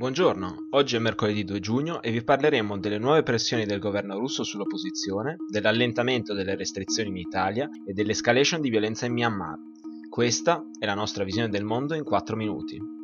Buongiorno, oggi è mercoledì 2 giugno e vi parleremo delle nuove pressioni del governo russo sull'opposizione, dell'allentamento delle restrizioni in Italia e dell'escalation di violenza in Myanmar. Questa è la nostra visione del mondo in 4 minuti.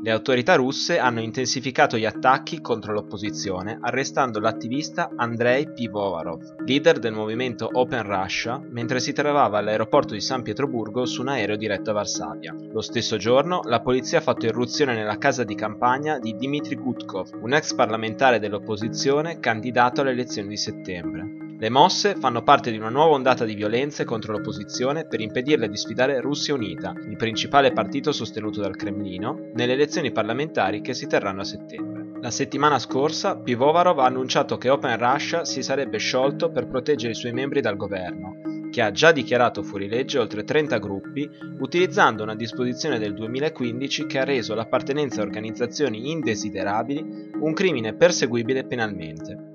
Le autorità russe hanno intensificato gli attacchi contro l'opposizione arrestando l'attivista Andrei Pivovarov, leader del movimento Open Russia, mentre si trovava all'aeroporto di San Pietroburgo su un aereo diretto a Varsavia. Lo stesso giorno la polizia ha fatto irruzione nella casa di campagna di Dmitry Gutkov, un ex parlamentare dell'opposizione candidato alle elezioni di settembre. Le mosse fanno parte di una nuova ondata di violenze contro l'opposizione per impedirle di sfidare Russia Unita, il principale partito sostenuto dal Cremlino, nelle elezioni parlamentari che si terranno a settembre. La settimana scorsa Pivovarov ha annunciato che Open Russia si sarebbe sciolto per proteggere i suoi membri dal governo, che ha già dichiarato fuori legge oltre 30 gruppi, utilizzando una disposizione del 2015 che ha reso l'appartenenza a organizzazioni indesiderabili un crimine perseguibile penalmente.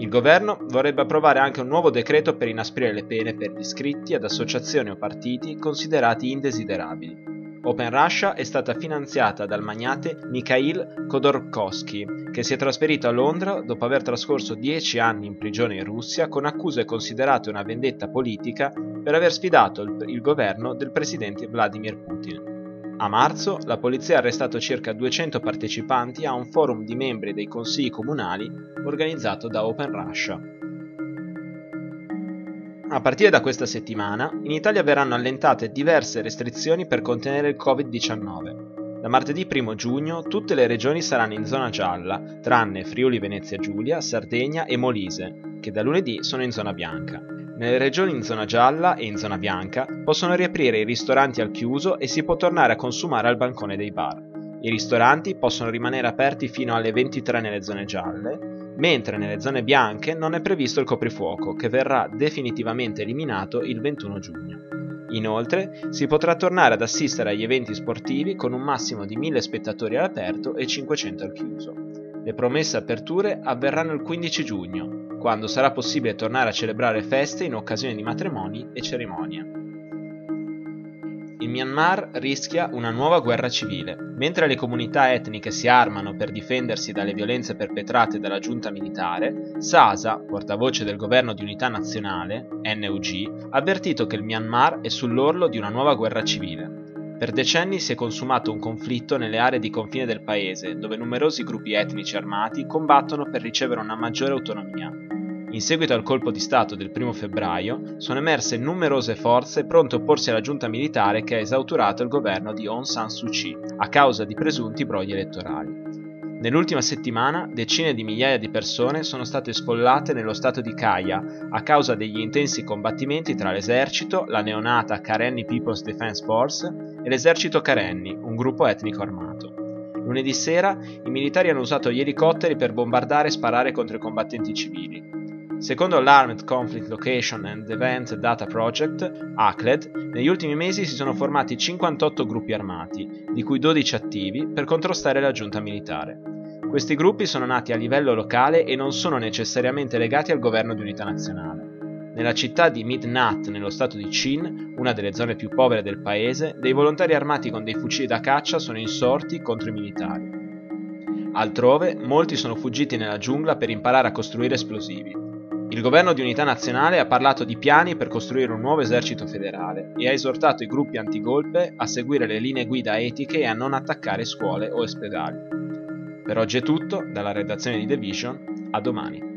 Il governo vorrebbe approvare anche un nuovo decreto per inasprire le pene per gli iscritti ad associazioni o partiti considerati indesiderabili. Open Russia è stata finanziata dal magnate Mikhail Khodorkovsky, che si è trasferito a Londra dopo aver trascorso dieci anni in prigione in Russia con accuse considerate una vendetta politica per aver sfidato il, governo del presidente Vladimir Putin. A marzo la polizia ha arrestato circa 200 partecipanti a un forum di membri dei consigli comunali organizzato da Open Russia. A partire da questa settimana, in Italia verranno allentate diverse restrizioni per contenere il Covid-19. Da martedì 1 giugno tutte le regioni saranno in zona gialla, tranne Friuli Venezia Giulia, Sardegna e Molise, che da lunedì sono in zona bianca. Nelle regioni in zona gialla e in zona bianca possono riaprire i ristoranti al chiuso e si può tornare a consumare al bancone dei bar. I ristoranti possono rimanere aperti fino alle 23 nelle zone gialle, mentre nelle zone bianche non è previsto il coprifuoco, che verrà definitivamente eliminato il 21 giugno. Inoltre si potrà tornare ad assistere agli eventi sportivi con un massimo di 1000 spettatori all'aperto e 500 al chiuso. Le promesse aperture avverranno il 15 giugno, quando sarà possibile tornare a celebrare feste in occasione di matrimoni e cerimonie. Il Myanmar rischia una nuova guerra civile. Mentre le comunità etniche si armano per difendersi dalle violenze perpetrate dalla giunta militare, Sasa, portavoce del governo di unità nazionale, NUG, ha avvertito che il Myanmar è sull'orlo di una nuova guerra civile. Per decenni si è consumato un conflitto nelle aree di confine del paese, dove numerosi gruppi etnici armati combattono per ricevere una maggiore autonomia. In seguito al colpo di Stato del 1 febbraio, sono emerse numerose forze pronte a opporsi alla giunta militare che ha esauturato il governo di Aung San Suu Kyi a causa di presunti brogli elettorali. Nell'ultima settimana decine di migliaia di persone sono state sfollate nello stato di Kaya a causa degli intensi combattimenti tra l'esercito, la neonata Karenni People's Defense Force e l'esercito Karenni, un gruppo etnico armato. Lunedì sera i militari hanno usato gli elicotteri per bombardare e sparare contro i combattenti civili. Secondo l'Armed Conflict Location and Event Data Project, ACLED, negli ultimi mesi si sono formati 58 gruppi armati, di cui 12 attivi, per contrastare la giunta militare. Questi gruppi sono nati a livello locale e non sono necessariamente legati al governo di unità nazionale. Nella città di Midnat, nello stato di Chin, una delle zone più povere del paese, dei volontari armati con dei fucili da caccia sono insorti contro i militari. Altrove, molti sono fuggiti nella giungla per imparare a costruire esplosivi. Il governo di unità nazionale ha parlato di piani per costruire un nuovo esercito federale e ha esortato i gruppi antigolpe a seguire le linee guida etiche e a non attaccare scuole o ospedali. Per oggi è tutto, dalla redazione di The Vision, a domani.